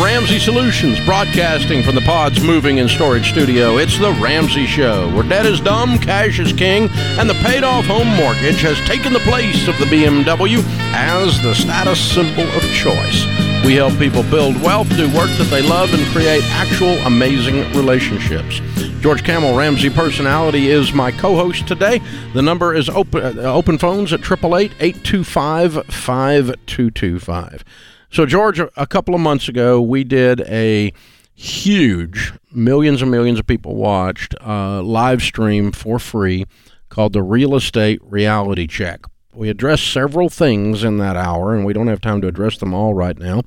Ramsey Solutions, broadcasting from the Pods Moving and Storage Studio. It's The Ramsey Show, where debt is dumb, cash is king, and the paid off home mortgage has taken the place of the BMW as the status symbol of choice. We help people build wealth, do work that they love, and create actual amazing relationships. George Kamel, Ramsey Personality, is my co host today. The number is open, uh, open phones at 888 825 5225. So, George, a couple of months ago, we did a huge, millions and millions of people watched uh, live stream for free called the Real Estate Reality Check. We addressed several things in that hour, and we don't have time to address them all right now.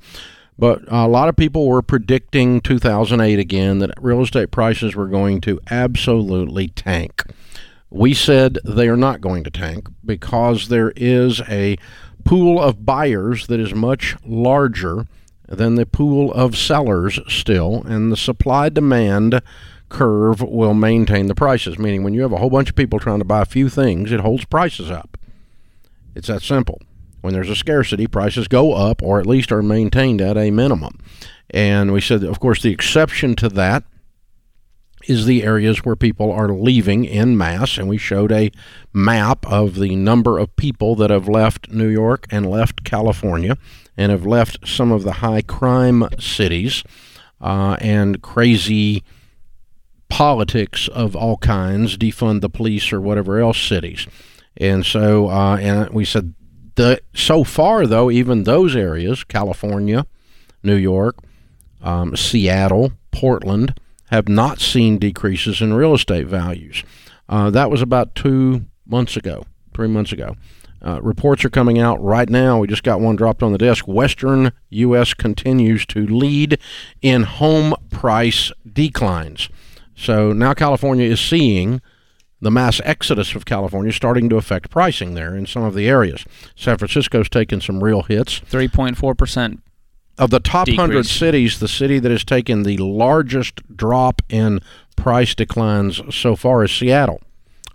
But a lot of people were predicting 2008 again that real estate prices were going to absolutely tank. We said they are not going to tank because there is a pool of buyers that is much larger than the pool of sellers still, and the supply demand curve will maintain the prices. Meaning, when you have a whole bunch of people trying to buy a few things, it holds prices up. It's that simple. When there's a scarcity, prices go up or at least are maintained at a minimum. And we said, of course, the exception to that is the areas where people are leaving in mass. And we showed a map of the number of people that have left New York and left California and have left some of the high crime cities uh, and crazy politics of all kinds, defund the police or whatever else cities. And so, uh, and we said, the, so far, though, even those areas, California, New York, um, Seattle, Portland, have not seen decreases in real estate values. Uh, that was about two months ago, three months ago. Uh, reports are coming out right now. We just got one dropped on the desk. Western U.S. continues to lead in home price declines. So now California is seeing the mass exodus of California starting to affect pricing there in some of the areas. San Francisco's taken some real hits. 3.4% of the top Decrease. 100 cities, the city that has taken the largest drop in price declines so far is Seattle.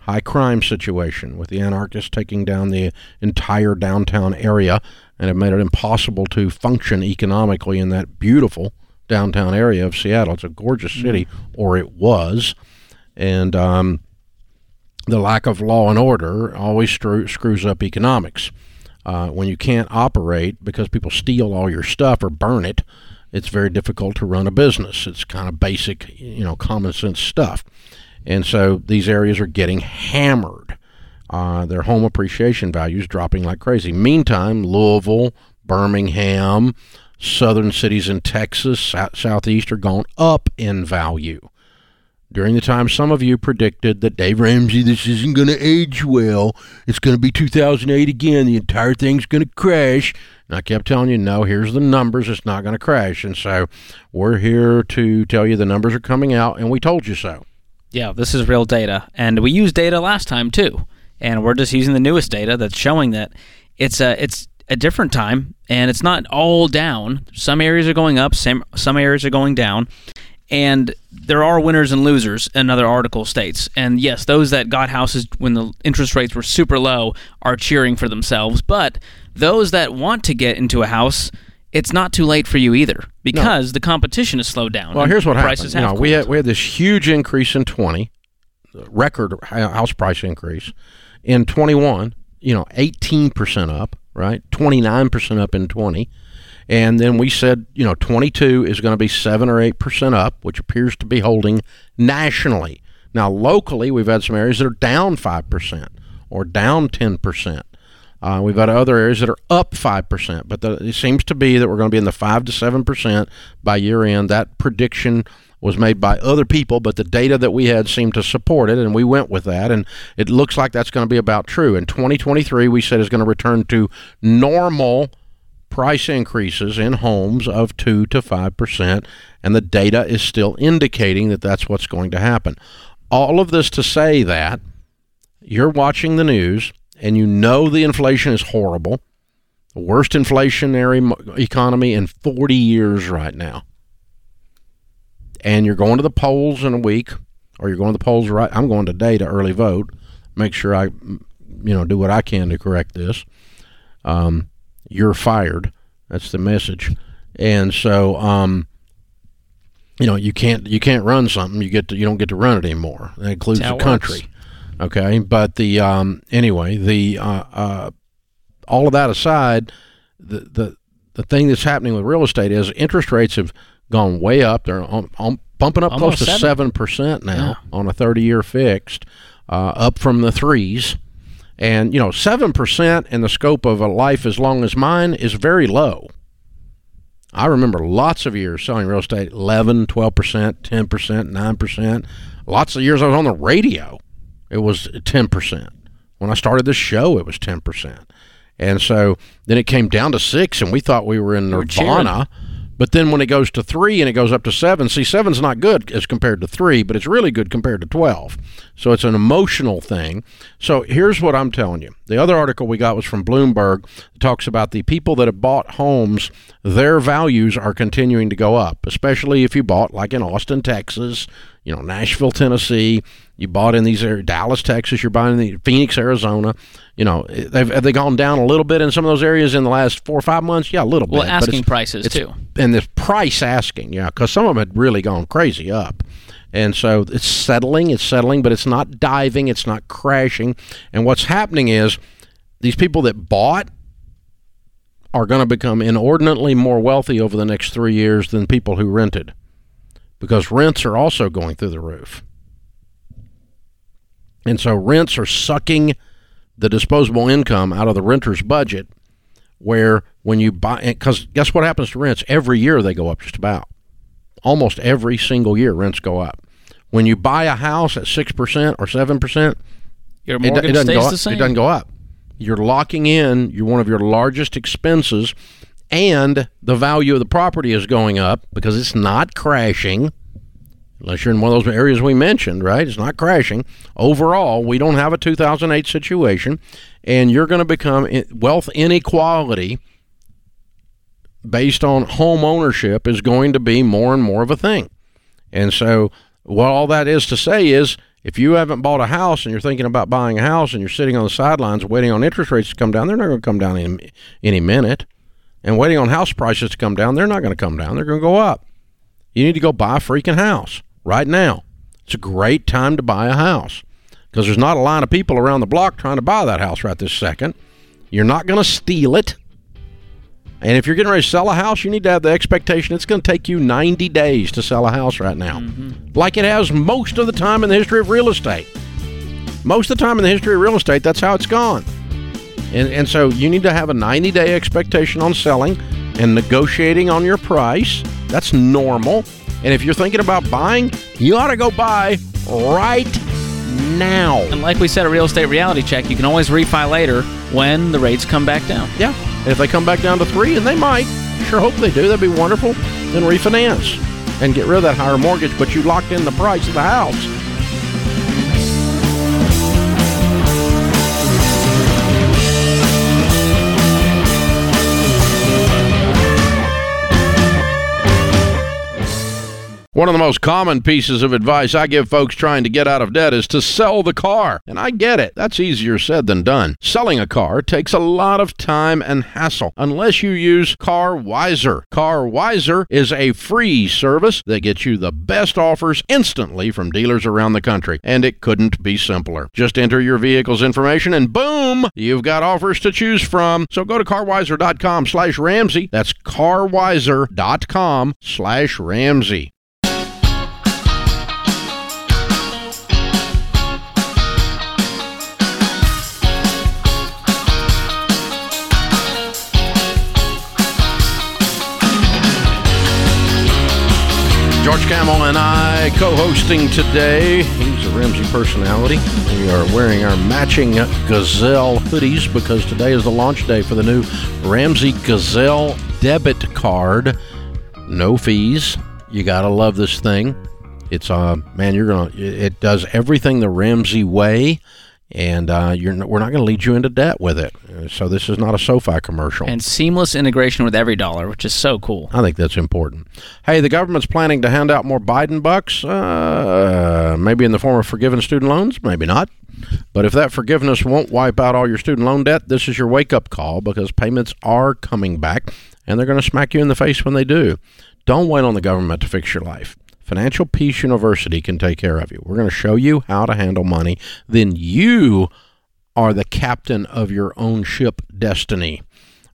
High crime situation with the anarchists taking down the entire downtown area and have made it impossible to function economically in that beautiful downtown area of Seattle. It's a gorgeous city, or it was. And um, the lack of law and order always stru- screws up economics. Uh, when you can't operate because people steal all your stuff or burn it, it's very difficult to run a business. It's kind of basic, you know, common sense stuff. And so these areas are getting hammered. Uh, their home appreciation values dropping like crazy. Meantime, Louisville, Birmingham, southern cities in Texas, sou- southeast are going up in value during the time some of you predicted that Dave Ramsey, this isn't going to age well. It's going to be 2008 again. The entire thing's going to crash. And I kept telling you, no, here's the numbers. It's not going to crash. And so we're here to tell you the numbers are coming out, and we told you so. Yeah, this is real data. And we used data last time too. And we're just using the newest data that's showing that it's a it's a different time and it's not all down. Some areas are going up, some some areas are going down. And there are winners and losers, another article states. And yes, those that got houses when the interest rates were super low are cheering for themselves. But those that want to get into a house, it's not too late for you either because the competition has slowed down. Well, here's what prices happened. Know, we had we had this huge increase in 20, record house price increase. In 21, you know, 18% up, right? 29% up in 20. And then we said, you know, 22 is going to be 7 or 8% up, which appears to be holding nationally. Now, locally, we've had some areas that are down 5% or down 10%. Uh, we've got other areas that are up 5%, but the, it seems to be that we're going to be in the 5 to 7% by year end. That prediction was made by other people, but the data that we had seemed to support it, and we went with that. And it looks like that's going to be about true. In 2023, we said is going to return to normal price increases in homes of 2 to 5%, and the data is still indicating that that's what's going to happen. All of this to say that you're watching the news and you know the inflation is horrible, the worst inflationary economy in 40 years right now. And you're going to the polls in a week, or you're going to the polls right. I'm going today to early vote. Make sure I, you know, do what I can to correct this. Um, you're fired. That's the message. and so um, you know you can't you can't run something you get to, you don't get to run it anymore. That includes the country. Works. Okay, but the um, anyway the uh, uh, all of that aside, the the the thing that's happening with real estate is interest rates have gone way up. They're on, on, bumping up Almost close to seven percent now yeah. on a thirty-year fixed, uh, up from the threes. And you know, seven percent in the scope of a life as long as mine is very low. I remember lots of years selling real estate 11, 12%, 10%, 9%. Lots of years I was on the radio, it was 10%. When I started this show, it was 10%. And so then it came down to six, and we thought we were in Nirvana. But then when it goes to three and it goes up to seven, see, seven's not good as compared to three, but it's really good compared to 12. So it's an emotional thing. So here's what I'm telling you. The other article we got was from Bloomberg. It talks about the people that have bought homes, their values are continuing to go up, especially if you bought like in Austin, Texas, you know, Nashville, Tennessee. You bought in these areas, Dallas, Texas. You're buying in the Phoenix, Arizona. You know, they've have they gone down a little bit in some of those areas in the last four or five months? Yeah, a little well, bit. Well, asking prices too, and the price asking, yeah, because some of them had really gone crazy up. And so it's settling, it's settling, but it's not diving, it's not crashing. And what's happening is these people that bought are going to become inordinately more wealthy over the next three years than people who rented because rents are also going through the roof. And so rents are sucking the disposable income out of the renter's budget. Where when you buy, because guess what happens to rents? Every year they go up just about. Almost every single year rents go up. When you buy a house at 6% or 7%, your mortgage it, it doesn't stays go the same. It doesn't go up. You're locking in you're one of your largest expenses and the value of the property is going up because it's not crashing unless you're in one of those areas we mentioned, right? It's not crashing. Overall, we don't have a 2008 situation, and you're going to become wealth inequality based on home ownership is going to be more and more of a thing. And so, what all that is to say is if you haven't bought a house and you're thinking about buying a house and you're sitting on the sidelines waiting on interest rates to come down, they're not going to come down in any minute and waiting on house prices to come down, they're not going to come down. They're going to go up. You need to go buy a freaking house right now. It's a great time to buy a house because there's not a line of people around the block trying to buy that house right this second. You're not going to steal it. And if you're getting ready to sell a house, you need to have the expectation it's going to take you 90 days to sell a house right now, mm-hmm. like it has most of the time in the history of real estate. Most of the time in the history of real estate, that's how it's gone. And, and so you need to have a 90 day expectation on selling and negotiating on your price. That's normal. And if you're thinking about buying, you ought to go buy right now. And like we said, a real estate reality check, you can always refi later when the rates come back down. Yeah. And if they come back down to three, and they might, sure hope they do, that'd be wonderful, then refinance and get rid of that higher mortgage, but you locked in the price of the house. One of the most common pieces of advice I give folks trying to get out of debt is to sell the car. And I get it. That's easier said than done. Selling a car takes a lot of time and hassle unless you use CarWiser. CarWiser is a free service that gets you the best offers instantly from dealers around the country. And it couldn't be simpler. Just enter your vehicle's information and boom, you've got offers to choose from. So go to carwiser.com slash Ramsey. That's carwiser.com slash Ramsey. Kamel and I co-hosting today. He's a Ramsey personality. We are wearing our matching Gazelle hoodies because today is the launch day for the new Ramsey Gazelle debit card. No fees. You gotta love this thing. It's uh man, you're gonna. It does everything the Ramsey way. And uh, you're n- we're not going to lead you into debt with it. So this is not a SoFi commercial. And seamless integration with EveryDollar, which is so cool. I think that's important. Hey, the government's planning to hand out more Biden bucks, uh, maybe in the form of forgiven student loans, maybe not. But if that forgiveness won't wipe out all your student loan debt, this is your wake up call because payments are coming back and they're going to smack you in the face when they do. Don't wait on the government to fix your life. Financial Peace University can take care of you. We're going to show you how to handle money. Then you are the captain of your own ship destiny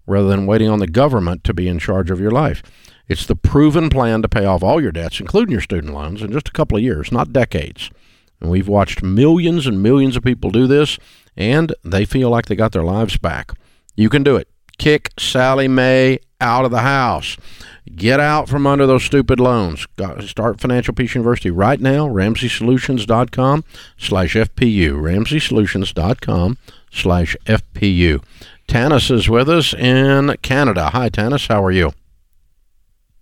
rather than waiting on the government to be in charge of your life. It's the proven plan to pay off all your debts, including your student loans, in just a couple of years, not decades. And we've watched millions and millions of people do this, and they feel like they got their lives back. You can do it. Kick Sallie Mae out of the house. Get out from under those stupid loans. Start Financial Peace University right now. RamseySolutions.com slash FPU. RamseySolutions.com slash FPU. Tanis is with us in Canada. Hi, Tanis. How are you?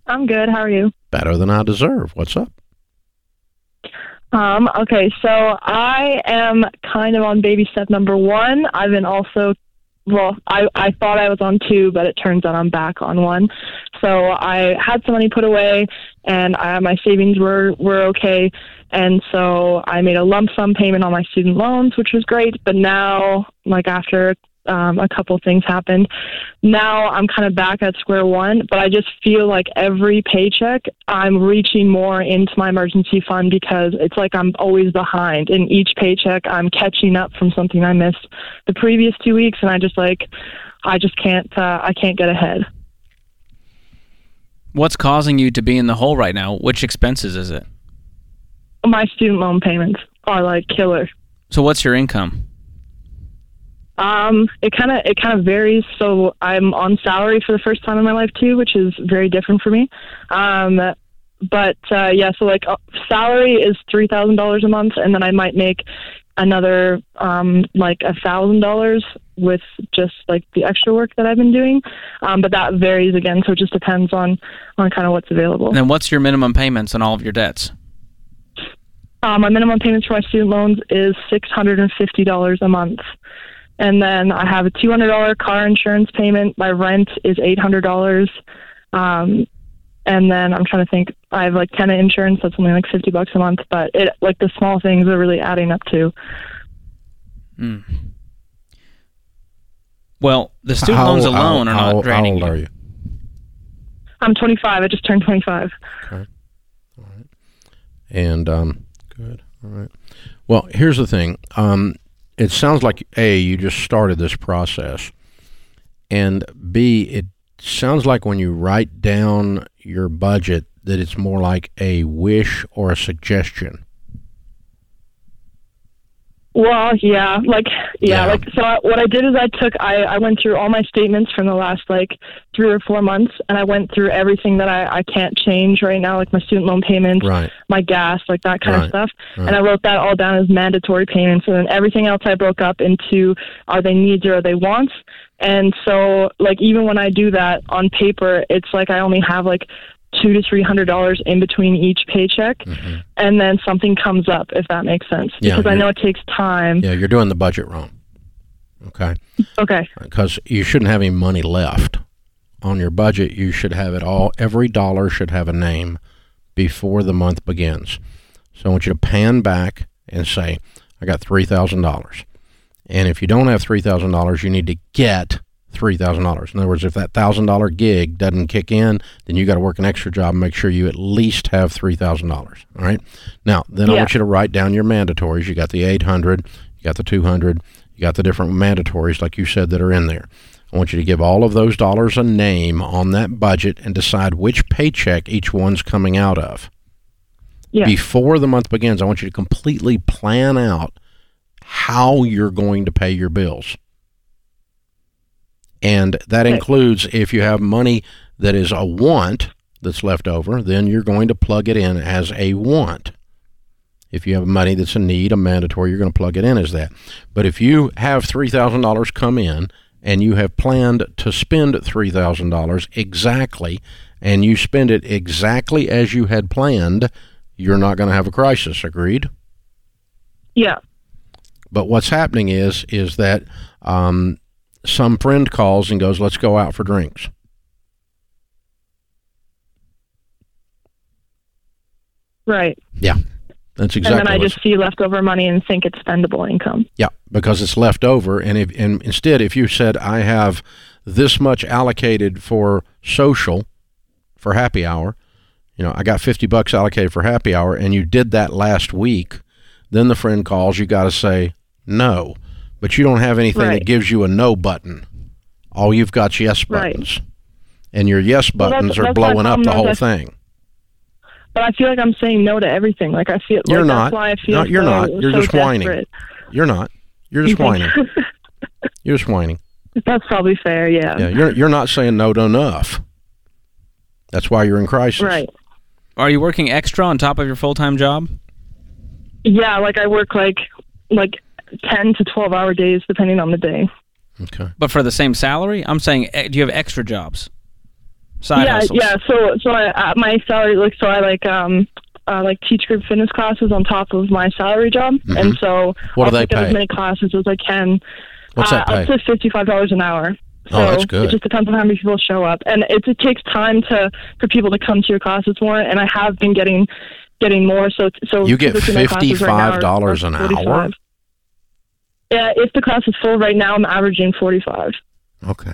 I'm good. How are you? Better than I deserve. What's up? Um, okay, so I am kind of on baby step number one. I've been also, well, I, I thought I was on two, but it turns out I'm back on one. So I had some money put away, and I, my savings were were okay, and so I made a lump sum payment on my student loans, which was great. But now, like after um, a couple things happened. Now I'm kind of back at square one, but I just feel like every paycheck I'm reaching more into my emergency fund because it's like I'm always behind. In each paycheck, I'm catching up from something I missed the previous two weeks, and I just like, I just can't, uh, I can't get ahead. What's causing you to be in the hole right now? Which expenses is it? My student loan payments are like killer. So what's your income? Um, it kind of it kind of varies. So I'm on salary for the first time in my life too, which is very different for me. Um, but uh, yeah, so like uh, salary is three thousand dollars a month, and then I might make another um, like a thousand dollars with just like the extra work that I've been doing. Um, but that varies again, so it just depends on on kind of what's available. And then what's your minimum payments on all of your debts? Um, my minimum payments for my student loans is six hundred and fifty dollars a month, and then I have a two hundred dollar car insurance payment. My rent is eight hundred dollars, um, and then I'm trying to think. I have like tenant insurance. That's only like fifty bucks a month, but it like the small things are really adding up to. Hmm. Well, the student How- loans how- alone are how- not draining How old you. are you? I'm 25. I just turned twenty five. All right. And um, good. All right. Well, here's the thing. Um, it sounds like a you just started this process, and b it sounds like when you write down your budget that it's more like a wish or a suggestion. Well, yeah, like Yeah. yeah, like so. I, what I did is I took I I went through all my statements from the last like three or four months, and I went through everything that I I can't change right now, like my student loan payments, Right. my gas, like that kind Right, of stuff. right. And I wrote that all down as mandatory payments, and then everything else I broke up into are they needs or are they wants. And so, like even when I do that on paper, it's like I only have like two to three hundred dollars in between each paycheck, Mhm. and then something comes up if that makes sense. Yeah, Because I know it takes time. Yeah, you're doing the budget wrong. Okay. Okay. because you shouldn't have any money left on your budget. You should have it all. Every dollar should have a name before the month begins. So I want you to pan back and say, "I got three thousand dollars." And if you don't have three thousand dollars, you need to get three thousand dollars. In other words, if that thousand dollar gig doesn't kick in, then you got to work an extra job and make sure you at least have three thousand dollars. All right. Now, then I want you to write down your mandatories. You got the eight hundred, you got the two hundred, you got the different mandatories, like you said, that are in there. I want you to give all of those dollars a name on that budget and decide which paycheck each one's coming out of. Yeah. Before the month begins, I want you to completely plan out how you're going to pay your bills. And that includes if you have money that is a want that's left over, then you're going to plug it in as a want. If you have money that's a need, a mandatory, you're going to plug it in as that. But if you have $3,000 come in and you have planned to spend $3,000 exactly, and you spend it exactly as you had planned, you're not going to have a crisis. Agreed? Yeah. But what's happening is is that um, some friend calls and goes, "Let's go out for drinks." Right. Yeah, that's exactly. and then I just see leftover money and think it's spendable income. Yeah, because it's left over, and if and instead, if you said I have this much allocated for social, for happy hour, you know, I got fifty bucks allocated for happy hour, and you did that last week, then the friend calls, you got to say no, but you don't have anything that gives you a no button. All you've got's yes Right. buttons, and your yes Well, that's- buttons are that's blowing up the whole is I- thing. But I feel like I'm saying no to everything. Like I feel You're like not. That's why I feel No, you're so, not. You're so just whining. desperate. You're not. You're just You whining. You're just whining. That's probably fair. Yeah. Yeah, you're you're not saying no to enough. That's why you're in crisis. Right. Are you working extra on top of your full time job? Yeah. Like I work like like ten to twelve hour days depending on the day. Okay. But for the same salary? I'm saying, eh, do you have extra jobs? Side yeah. hustles? Yeah. So so I, uh, my salary like so I like um. Uh, like teach group fitness classes on top of my salary job, and so Mm-hmm. What I'll they pick up as many classes as I can. What's uh, that pay? Up to fifty-five dollars an hour. So Oh, that's good. It just depends on how many people show up, and it, it takes time to for people to come to your classes more. And I have been getting getting more. So so You get typically my classes right $55 an hour? 45. Yeah, if the class is full right now, I'm averaging forty-five. Okay.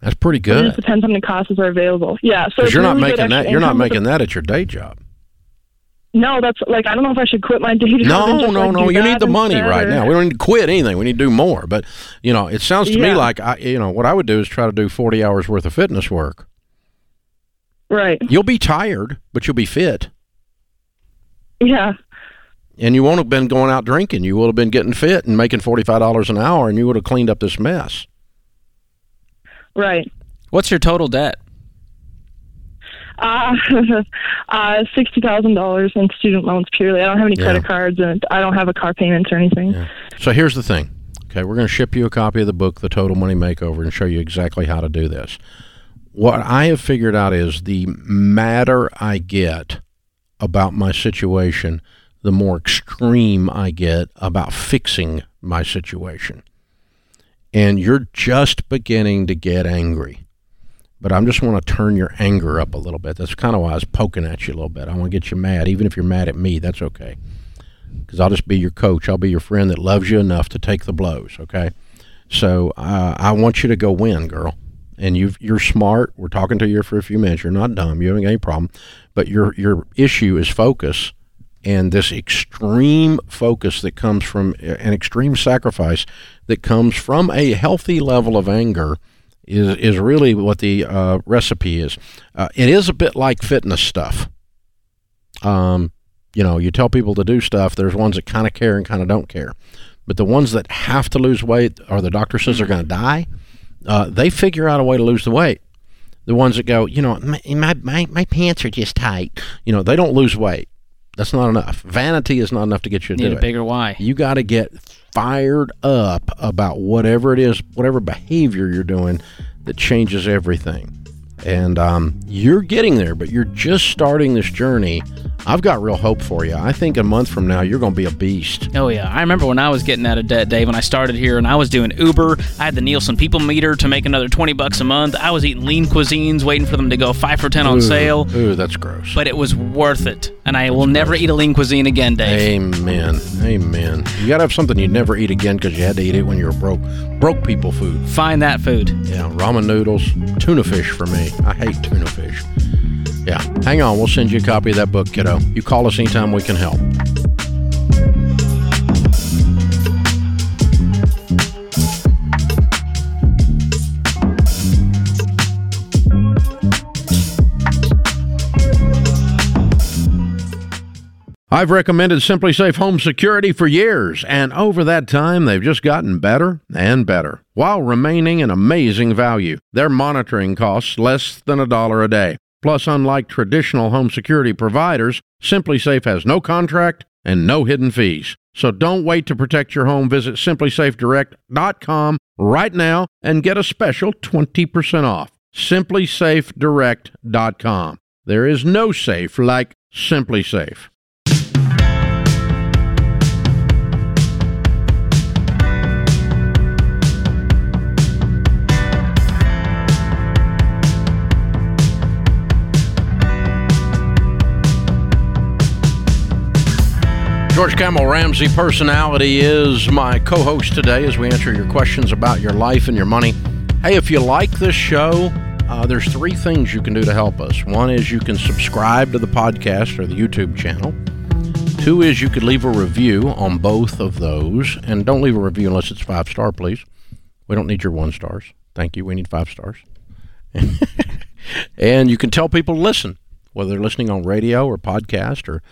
That's pretty It good. just depends how many classes are available. Yeah, so you're not really good making that. You're not making that at your day job. No, that's like I don't know if I should quit my day job. No, just, no, like, no. You need the money right now. We don't need to quit anything. We need to do more. But you know, it sounds to me like I, you know, what I would do is try to do 40 hours worth of fitness work. Right. You'll be tired, but you'll be fit, Yeah. And you won't have been going out drinking. You would have been getting fit and making 45 dollars an hour, and you would have cleaned up this mess. Right. What's your total debt? Uh, uh, sixty thousand dollars in student loans purely. I don't have any Yeah. credit cards, and I don't have a car payments or anything. Yeah. So here's the thing. Okay, we're going to ship you a copy of the book, The Total Money Makeover, and show you exactly how to do this. What I have figured out is the madder I get about my situation, the more extreme I get about fixing my situation. And you're just beginning to get angry. But I just want to turn your anger up a little bit. That's kind of why I was poking at you a little bit. I want to get you mad, even if you're mad at me. That's okay because I'll just be your coach. I'll be your friend that loves you enough to take the blows. Okay, so uh, I want you to go win, girl. And you you're smart. We're talking to you for a few minutes. You're not dumb. You got any problem. But your your issue is focus, and this extreme focus that comes from an extreme sacrifice that comes from a healthy level of anger is is really what the uh, recipe is. Uh, it is a bit like fitness stuff. Um, you know, you tell people to do stuff. There's ones that kind of care and kind of don't care, but the ones that have to lose weight or the doctor says they're going to die, uh, they figure out a way to lose the weight. The ones that go, you know, my, my my my pants are just tight. You know, they don't lose weight. That's not enough. Vanity is not enough to get you to Need do a it. bigger why. You got to get fired up about whatever it is, whatever behavior you're doing that changes everything. And um, you're getting there, but you're just starting this journey. I've got real hope for you. I think a month from now, you're going to be a beast. Oh yeah, I remember when I was getting out of debt, Dave. When I started here, and I was doing Uber. I had the Nielsen People Meter to make another twenty bucks a month. I was eating lean cuisines, waiting for them to go five for ten on Ooh, sale. Ooh, that's gross. But it was worth it, and I will never eat a lean cuisine again, Dave. Amen. Amen. You got to have something you'd never eat again because you had to eat it when you were broke. Broke people food. Find that food. Yeah, ramen noodles, tuna fish for me. I hate tuna fish. Yeah, hang on. We'll send you a copy of that book, kiddo. You call us anytime we can help. I've recommended SimpliSafe Home Security for years, and over that time, they've just gotten better and better while remaining an amazing value. Their monitoring costs less than a dollar a day. Plus, unlike traditional home security providers, SimpliSafe has no contract and no hidden fees. So don't wait to protect your home. Visit simplisafedirect.com right now and get a special 20% off. simplisafedirect.com. There is no safe like Simply George Kamel Ramsey personality is my co-host today as we answer your questions about your life and your money. Hey, if you like this show, uh, there's three things you can do to help us. One is you can subscribe to the podcast or the YouTube channel. Two is you could leave a review on both of those, and don't leave a review unless it's five star, please. We don't need your one stars. Thank you. We need five stars. and you can tell people to listen, whether they're listening on radio or podcast or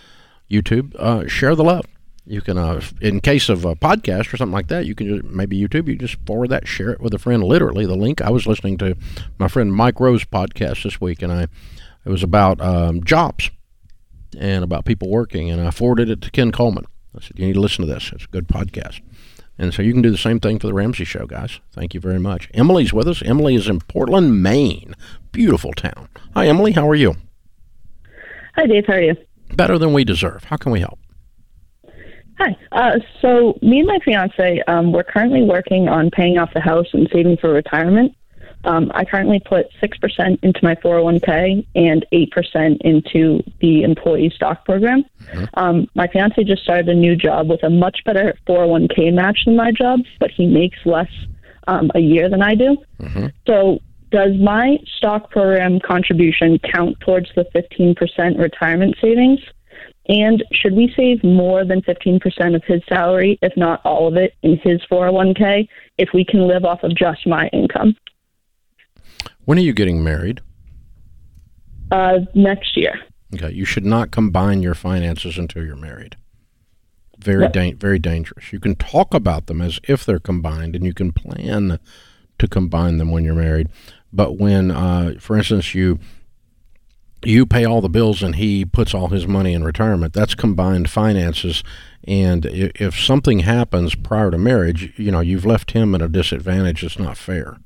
YouTube. Uh, share the love. You can, uh, in case of a podcast or something like that, you can just, maybe YouTube. You just forward that, share it with a friend. Literally, the link. I was listening to my friend Mike Rowe's podcast this week, and I it was about um, jobs and about people working, and I forwarded it to Ken Coleman. I said, "You need to listen to this. It's a good podcast." And so you can do the same thing for the Ramsey Show, guys. Thank you very much. Emily's with us. Emily is in Portland, Maine. Beautiful town. Hi, Emily. How are you? Hi, Dave. How are you? Better than we deserve. How can we help? Hi. Uh, so, me and my fiance, um, we're currently working on paying off the house and saving for retirement. Um, I currently put 6% into my 401k and 8% into the employee stock program. Mm-hmm. Um, my fiance just started a new job with a much better 401k match than my job, but he makes less um, a year than I do. Mm-hmm. So, does my stock program contribution count towards the 15% retirement savings? And should we save more than 15% of his salary, if not all of it, in his 401k if we can live off of just my income? When are you getting married? Uh, next year. Okay, you should not combine your finances until you're married. Very, yep. da- very dangerous. You can talk about them as if they're combined, and you can plan to combine them when you're married. But when, uh, for instance, you you pay all the bills and he puts all his money in retirement, that's combined finances. And if something happens prior to marriage, you know, you've left him at a disadvantage. It's not fair.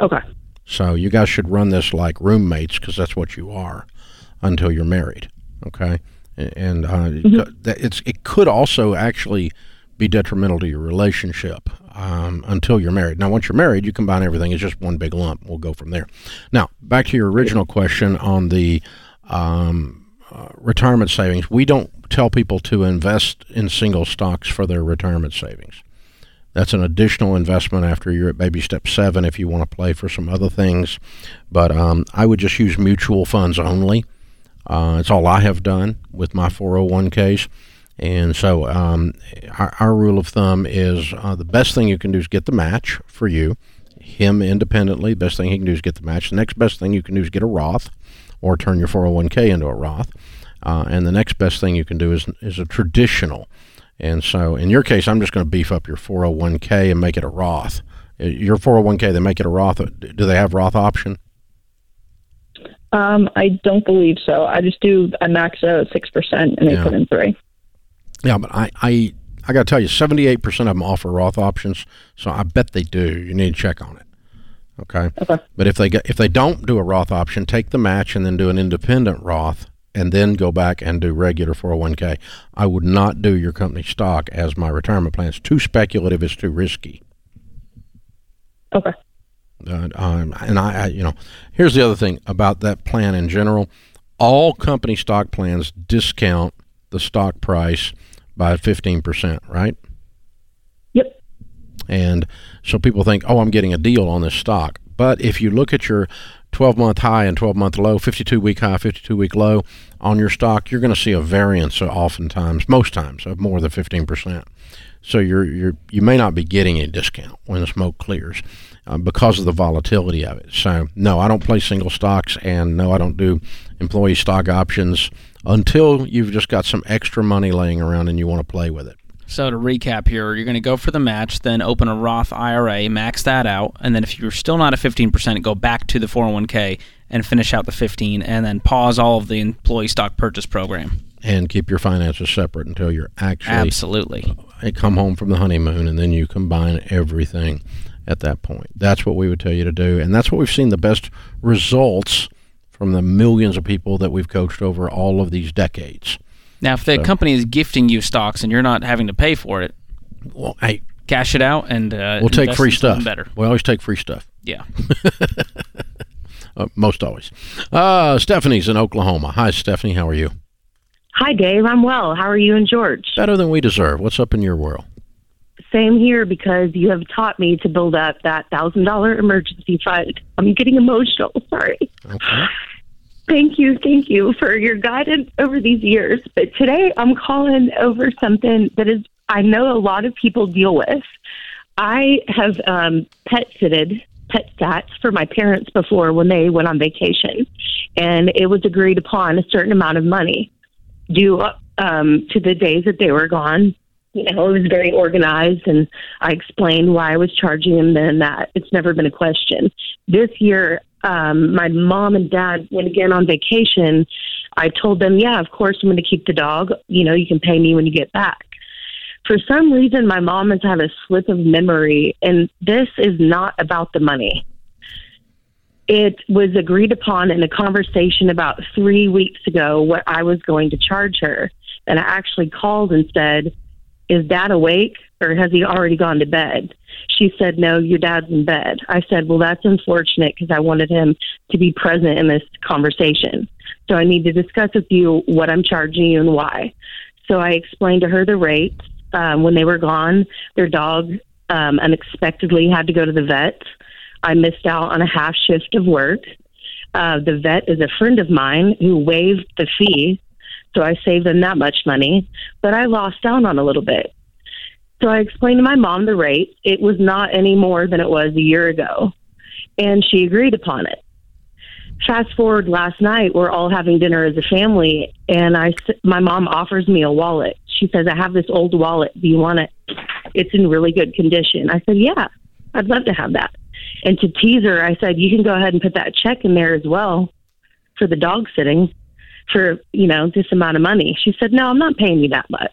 Okay. So you guys should run this like roommates because that's what you are until you're married. Okay. And uh, mm-hmm. it's it could also actually be detrimental to your relationship um, until you're married. Now, once you're married, you combine everything. It's just one big lump. We'll go from there. Now, back to your original question on the um, uh, retirement savings. We don't tell people to invest in single stocks for their retirement savings. That's an additional investment after you're at baby step seven if you want to play for some other things. But um, I would just use mutual funds only. Uh, it's all I have done with my 401ks. And so um, our, our, rule of thumb is uh, the best thing you can do is get the match for you, him independently. Best thing he can do is get the match. The next best thing you can do is get a Roth or turn your 401k into a Roth. Uh, and the next best thing you can do is, is a traditional. And so in your case, I'm just going to beef up your 401k and make it a Roth. Uh, your 401k, they make it a Roth. Do they have Roth option? Um, I don't believe so. I just do, I max out at 6% and they yeah. put in three. Yeah, but I, I, I got to tell you, 78% of them offer Roth options, so I bet they do. You need to check on it. Okay. Okay. But if they get, if they don't do a Roth option, take the match and then do an independent Roth, and then go back and do regular 401k. I would not do your company stock as my retirement plan. It's too speculative. It's too risky. Okay. Uh, um, and I, I, you know, here's the other thing about that plan in general. All company stock plans discount the stock price by 15%, right? Yep. And so people think, oh, I'm getting a deal on this stock. But if you look at your 12 month high and 12 month low, 52 week high, 52 week low on your stock, you're going to see a variance oftentimes, most times, of more than 15%. So you're, you're, you may not be getting a discount when the smoke clears uh, because of the volatility of it. So, no, I don't play single stocks, and no, I don't do employee stock options until you've just got some extra money laying around and you want to play with it. So to recap here, you're going to go for the match, then open a Roth IRA, max that out, and then if you're still not at 15%, go back to the 401k and finish out the 15 and then pause all of the employee stock purchase program. And keep your finances separate until you're actually Absolutely. Uh, come home from the honeymoon and then you combine everything at that point. That's what we would tell you to do and that's what we've seen the best results from the millions of people that we've coached over all of these decades. Now, if the so, company is gifting you stocks and you're not having to pay for it, well, hey, cash it out and uh, we'll take free stuff. Better. We always take free stuff. Yeah. uh, most always. Uh, Stephanie's in Oklahoma. Hi, Stephanie. How are you? Hi, Dave. I'm well. How are you and George? Better than we deserve. What's up in your world? Same here because you have taught me to build up that thousand dollar emergency fund. I'm getting emotional. Sorry. Okay. Thank you, thank you for your guidance over these years. But today I'm calling over something that is I know a lot of people deal with. I have um, pet sitted pet stats for my parents before when they went on vacation, and it was agreed upon a certain amount of money due um, to the days that they were gone. You know, it was very organized, and I explained why I was charging them then that. It's never been a question. This year, um, my mom and dad went again on vacation. I told them, yeah, of course, I'm going to keep the dog. You know, you can pay me when you get back. For some reason, my mom has had a slip of memory, and this is not about the money. It was agreed upon in a conversation about three weeks ago what I was going to charge her. And I actually called and said, Is dad awake or has he already gone to bed? She said, No, your dad's in bed. I said, Well, that's unfortunate because I wanted him to be present in this conversation. So I need to discuss with you what I'm charging you and why. So I explained to her the rates. Um, when they were gone, their dog um, unexpectedly had to go to the vet. I missed out on a half shift of work. Uh, the vet is a friend of mine who waived the fee, so I saved them that much money, but I lost out on a little bit. So I explained to my mom the rate. It was not any more than it was a year ago, and she agreed upon it. Fast forward last night, we're all having dinner as a family, and I, my mom offers me a wallet. She says, "I have this old wallet. Do you want it? It's in really good condition." I said, "Yeah, I'd love to have that." And to tease her, I said, "You can go ahead and put that check in there as well for the dog sitting for you know this amount of money." She said, "No, I'm not paying you that much."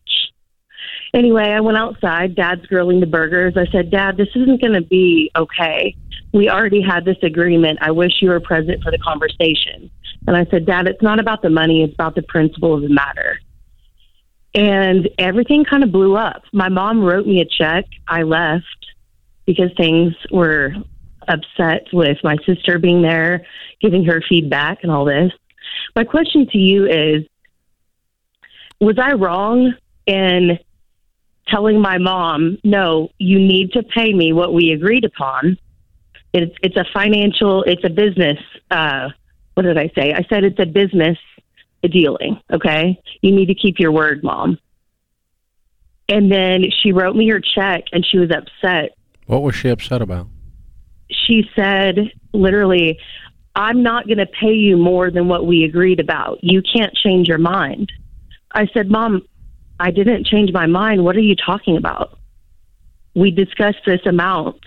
Anyway, I went outside. Dad's grilling the burgers. I said, Dad, this isn't going to be okay. We already had this agreement. I wish you were present for the conversation. And I said, Dad, it's not about the money, it's about the principle of the matter. And everything kind of blew up. My mom wrote me a check. I left because things were upset with my sister being there, giving her feedback and all this. My question to you is Was I wrong in telling my mom, no, you need to pay me what we agreed upon. It's, it's a financial, it's a business. Uh, what did I say? I said it's a business dealing. Okay. You need to keep your word, mom. And then she wrote me her check and she was upset. What was she upset about? She said, literally, I'm not going to pay you more than what we agreed about. You can't change your mind. I said, Mom, I didn't change my mind. What are you talking about? We discussed this amount.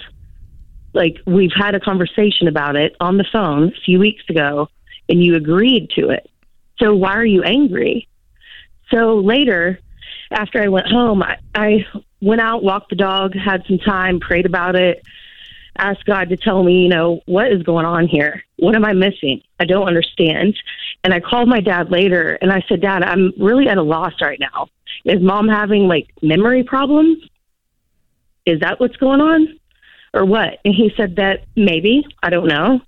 Like, we've had a conversation about it on the phone a few weeks ago, and you agreed to it. So, why are you angry? So, later, after I went home, I, I went out, walked the dog, had some time, prayed about it, asked God to tell me, you know, what is going on here? What am I missing? I don't understand. And I called my dad later and I said, Dad, I'm really at a loss right now. Is mom having like memory problems? Is that what's going on? Or what? And he said that maybe, I don't know.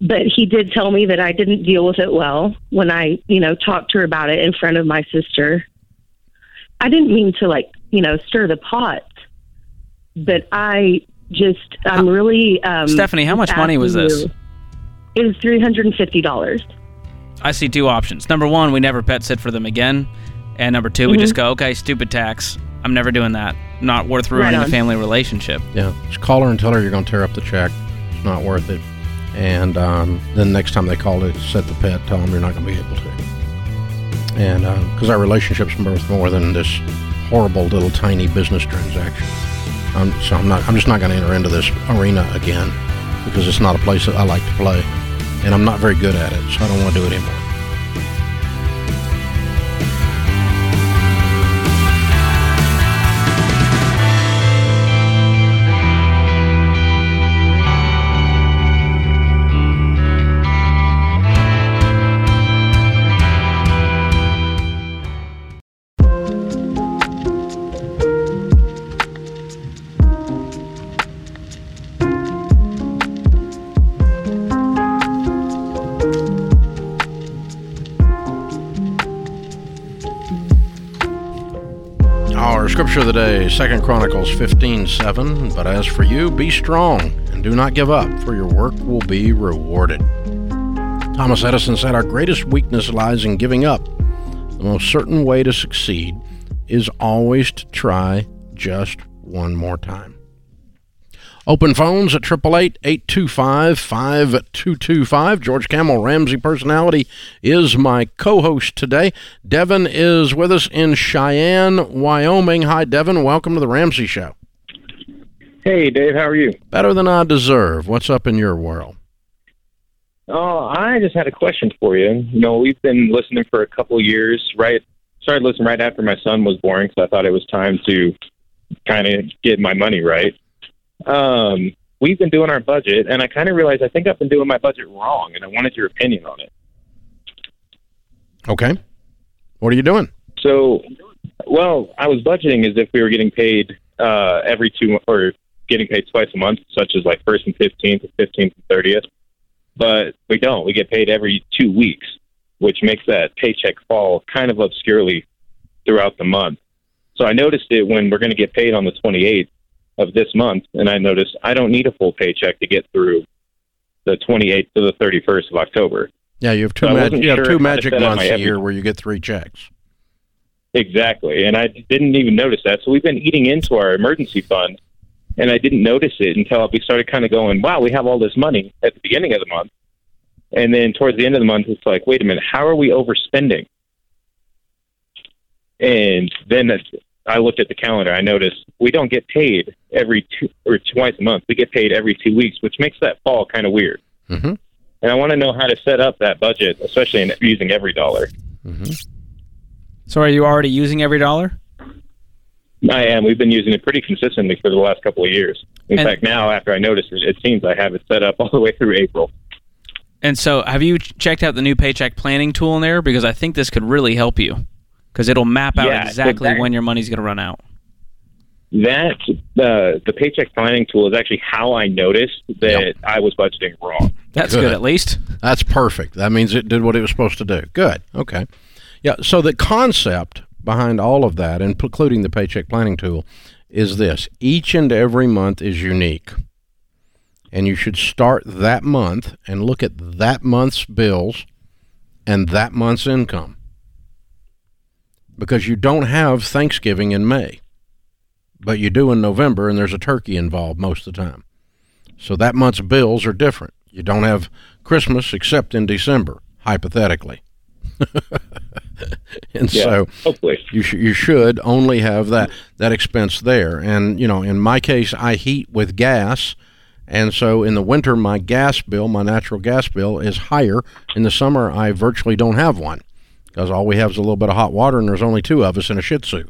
But he did tell me that I didn't deal with it well when I, you know, talked to her about it in front of my sister. I didn't mean to like, you know, stir the pot, but I just, I'm really. Um, Stephanie, how much money was this? you- It was three hundred and fifty dollars. I see two options. Number one, we never pet sit for them again. And number 2 we Mm-hmm. just go, okay, stupid tax. I'm never doing that. Not worth ruining Right the family relationship. Yeah. Just call her and tell her you're going to tear up the check. It's not worth it. And um, then next time they call to set the pet, tell them you're not going to be able to. And because our relationship's worth more than this horrible little tiny business transaction. Um, so I'm not. I'm just not going to enter into this arena again because it's not a place that I like to play, and I'm not very good at it. So I don't want to do it anymore. Our scripture of the day, Second Chronicles 15 7. But as for you, be strong and do not give up, for your work will be rewarded. Thomas Edison said, Our greatest weakness lies in giving up. The most certain way to succeed is always to try just one more time. Open phones at 888-825-5225. George Kamel, Ramsey Personality, is my co-host today. Devin is with us in Cheyenne, Wyoming. Hi, Devin. Welcome to the Ramsey Show. Hey, Dave. How are you? Better than I deserve. What's up in your world? Oh, I just had a question for you. You know, we've been listening for a couple years, right? Started listening right after my son was born, so I thought it was time to kind of get my money right um, we've been doing our budget, and I kind of realized I think I've been doing my budget wrong, and I wanted your opinion on it. Okay. What are you doing? So, well, I was budgeting as if we were getting paid uh, every two or getting paid twice a month, such as like first and fifteenth, fifteenth and thirtieth. But we don't. We get paid every two weeks, which makes that paycheck fall kind of obscurely throughout the month. So I noticed it when we're going to get paid on the 28th of this month, and I noticed I don't need a full paycheck to get through the 28th to the 31st of October. Yeah, you have two, so mag- you have two magic months a year where you get three checks. Exactly, and I didn't even notice that. So we've been eating into our emergency fund, and I didn't notice it until we started kind of going, "Wow, we have all this money at the beginning of the month," and then towards the end of the month, it's like, "Wait a minute, how are we overspending?" And then I looked at the calendar. I noticed we don't get paid every two or twice a month. We get paid every two weeks, which makes that fall kind of weird. Mm-hmm. And I want to know how to set up that budget, especially in using EveryDollar. Mm-hmm. So, are you already using EveryDollar? I am. We've been using it pretty consistently for the last couple of years. In and, fact, now after I noticed it, it seems I have it set up all the way through April. And so, have you checked out the new paycheck planning tool in there? Because I think this could really help you because it'll map out yeah, exactly that, when your money's going to run out. That uh, the paycheck planning tool is actually how I noticed that yep. I was budgeting wrong. That's good. good. at least. That's perfect. That means it did what it was supposed to do. Good. Okay. Yeah. So the concept behind all of that, including the paycheck planning tool, is this: each and every month is unique, and you should start that month and look at that month's bills and that month's income because you don't have Thanksgiving in May, but you do in November, and there's a turkey involved most of the time. So that month's bills are different. You don't have Christmas except in December, hypothetically. and yeah, so hopefully. you sh- you should only have that that expense there. And you know, in my case, I heat with gas, and so in the winter, my gas bill, my natural gas bill, is higher. In the summer, I virtually don't have one because all we have is a little bit of hot water, and there's only two of us in a Shih Tzu.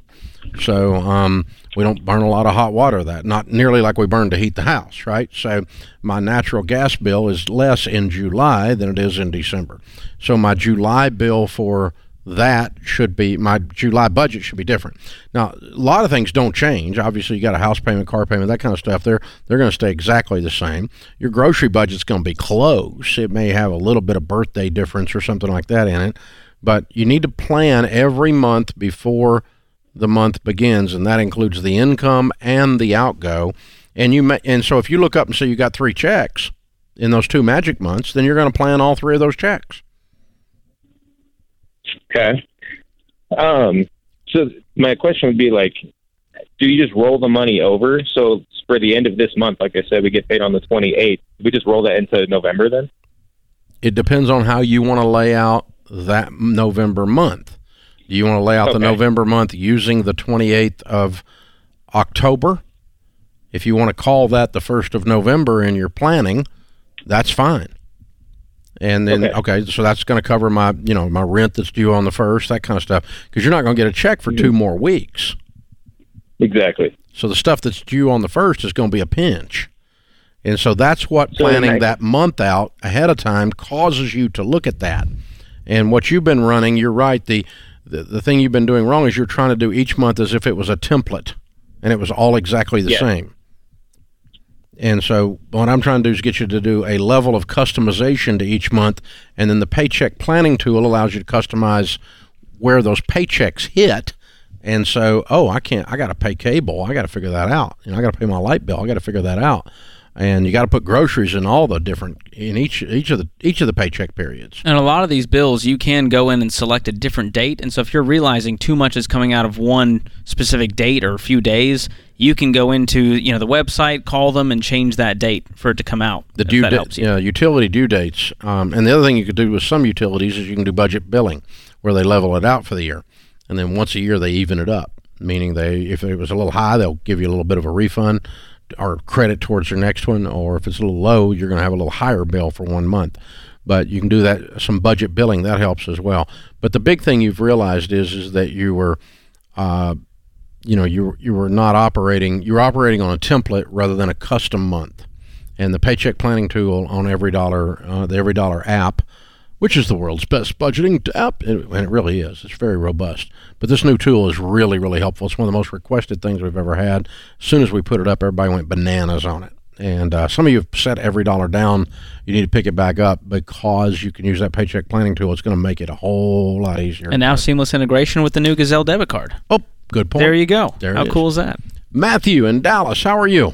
So um, we don't burn a lot of hot water. That not nearly like we burn to heat the house, right? So my natural gas bill is less in July than it is in December. So my July bill for that should be my July budget should be different. Now, a lot of things don't change. Obviously, you got a house payment, car payment, that kind of stuff. They're they're going to stay exactly the same. Your grocery budget's going to be close. It may have a little bit of birthday difference or something like that in it. But you need to plan every month before the month begins, and that includes the income and the outgo. And you may, and so if you look up and say you got three checks in those two magic months, then you're going to plan all three of those checks. Okay. Um, so my question would be like, do you just roll the money over? So for the end of this month, like I said, we get paid on the 28th. We just roll that into November then? It depends on how you want to lay out that November month. Do you want to lay out okay. the November month using the 28th of October? If you want to call that the 1st of November in your planning, that's fine. And then okay, okay so that's going to cover my, you know, my rent that's due on the 1st, that kind of stuff because you're not going to get a check for mm-hmm. 2 more weeks. Exactly. So the stuff that's due on the 1st is going to be a pinch. And so that's what planning that month out ahead of time causes you to look at that. And what you've been running, you're right. The, the the thing you've been doing wrong is you're trying to do each month as if it was a template, and it was all exactly the yeah. same. And so what I'm trying to do is get you to do a level of customization to each month, and then the paycheck planning tool allows you to customize where those paychecks hit And so, oh, I can't. I got to pay cable. I got to figure that out. You know, I got to pay my light bill. I got to figure that out. And you got to put groceries in all the different in each each of the each of the paycheck periods. And a lot of these bills, you can go in and select a different date. And so if you're realizing too much is coming out of one specific date or a few days, you can go into you know the website, call them, and change that date for it to come out. The due that da- helps you. yeah, utility due dates. Um, and the other thing you could do with some utilities is you can do budget billing, where they level it out for the year, and then once a year they even it up. Meaning they, if it was a little high, they'll give you a little bit of a refund or credit towards your next one, or if it's a little low, you're going to have a little higher bill for one month. But you can do that some budget billing that helps as well. But the big thing you've realized is is that you were, uh, you know, you you were not operating. You're operating on a template rather than a custom month. And the paycheck planning tool on EveryDollar, uh, the EveryDollar app, which is the world's best budgeting app, and and it really is. It's very robust. But this new tool is really, really helpful. It's one of the most requested things we've ever had. As soon as we put it up, everybody went bananas on it. And uh, some of you have set EveryDollar down. You need to pick it back up because you can use that paycheck planning tool. It's going to make it a whole lot easier. And now seamless integration with the new Gazelle debit card. oh, good point. There you go. There it How is. cool is that? Matthew in Dallas, how are you?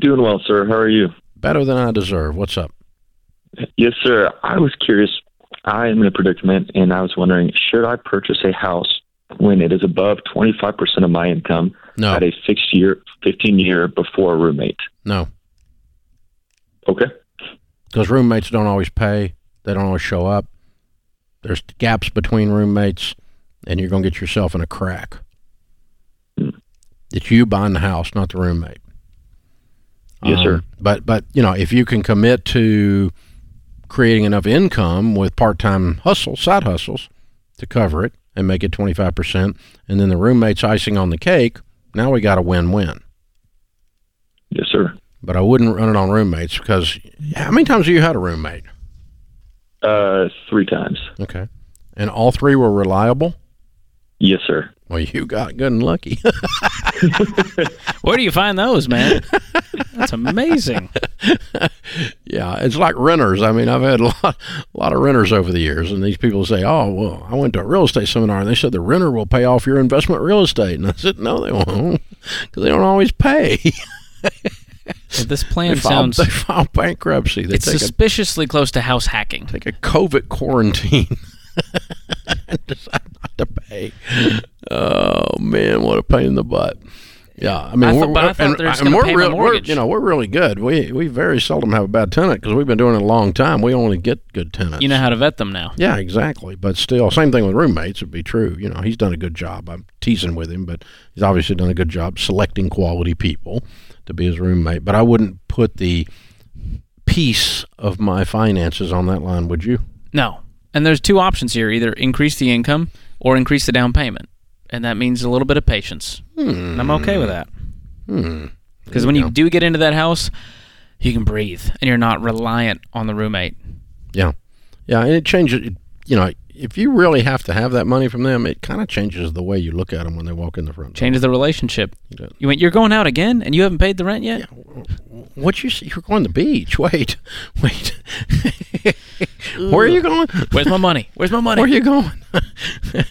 Doing well, sir. How are you? Better than I deserve. What's up? Yes, sir. I was curious. I am in a predicament, and I was wondering should I purchase a house when it is above 25% of my income No, at a fixed year, 15 year before a roommate? no. Okay. because roommates don't always pay. They don't always show up. There's gaps between roommates, and you're going to get yourself in a crack. It's you buying the house, not the roommate. Yes, sir. Um, But but you know, if you can commit to creating enough income with part-time hustles, side hustles, to cover it and make it 25%, and then the roommate's icing on the cake, now we got a win-win. Yes, sir. But I wouldn't run it on roommates because how many times have you had a roommate? Uh, three times. Okay. And all three were reliable? Yes, sir. Well, you got good and lucky. Where do you find those, man? That's amazing. yeah, it's like renters. I mean, I've had a lot, a lot of renters over the years, and these people say, "Oh, well, I went to a real estate seminar, and they said the renter will pay off your investment real estate." And I said, "No, they won't, because they don't always pay. Well, this they, file file, sounds they file bankruptcy. They it's take a suspiciously close to house hacking. take a COVID quarantine and decide not to pay. Oh man, what a pain in the butt. Yeah, I mean, I thought- we're, but I thought and, they were just we're real, we're, you know, we're really good. We we very seldom have a bad tenant because we've been doing it a long time. We only get good tenants. You know how to vet them now. Yeah, exactly. But still, same thing with roommates would be true. You know, he's done a good job. I'm teasing with him, but he's obviously done a good job selecting quality people to be his roommate. But I wouldn't put the piece of my finances on that line, would you? No. And there's two options here either increase the income or increase the down payment. And that means a little bit of patience. And I'm okay with that. Hmm. Because when you do get into that house, you can breathe and you're not reliant on the roommate. Yeah, yeah, and it changes. You know, if you really have to have that money from them, it kind of changes the way you look at them when they walk in the front. door. Changes the relationship. It. You went, you're going out again and you haven't paid the rent yet? What you? You're going to the beach? Wait, wait. Where are you going? Where's my money? Where's my money? Where are you going?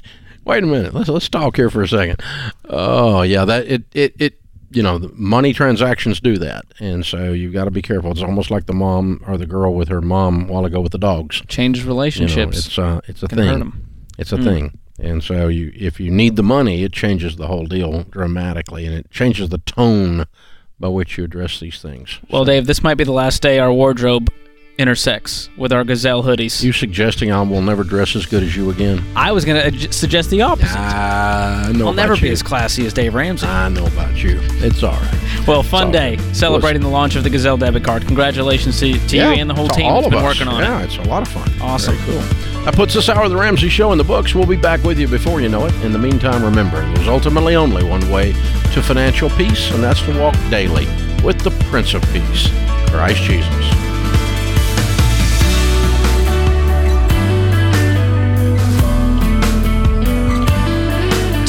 Wait a minute. Let's let's talk here for a second. Oh yeah, that it it it. You know, the money transactions do that, and so you've got to be careful. It's almost like the mom or the girl with her mom a while ago with the dogs. Changes You know, relationships. it's uh, it's a Can thing. It's a thing. And so you if you need the money, it changes the whole deal dramatically and it changes the tone by which you address these things. well, Dave, this might be the last day our wardrobe intersects with our Gazelle hoodies. You suggesting I will never dress as good as you again? I was going to uh, suggest the opposite. I know I'll never about be as classy as Dave Ramsey. I know about you. It's all right. Well, fun all day good. celebrating the launch of the Gazelle debit card. Congratulations to, to you and the whole to team all that's of been us. working on yeah, it. it's a lot of fun. Awesome. Very cool. That puts this hour of the Ramsey Show in the books. We'll be back with you before you know it. In the meantime, remember, there's ultimately only one way to financial peace, and that's to walk daily with the Prince of Peace, Christ Jesus.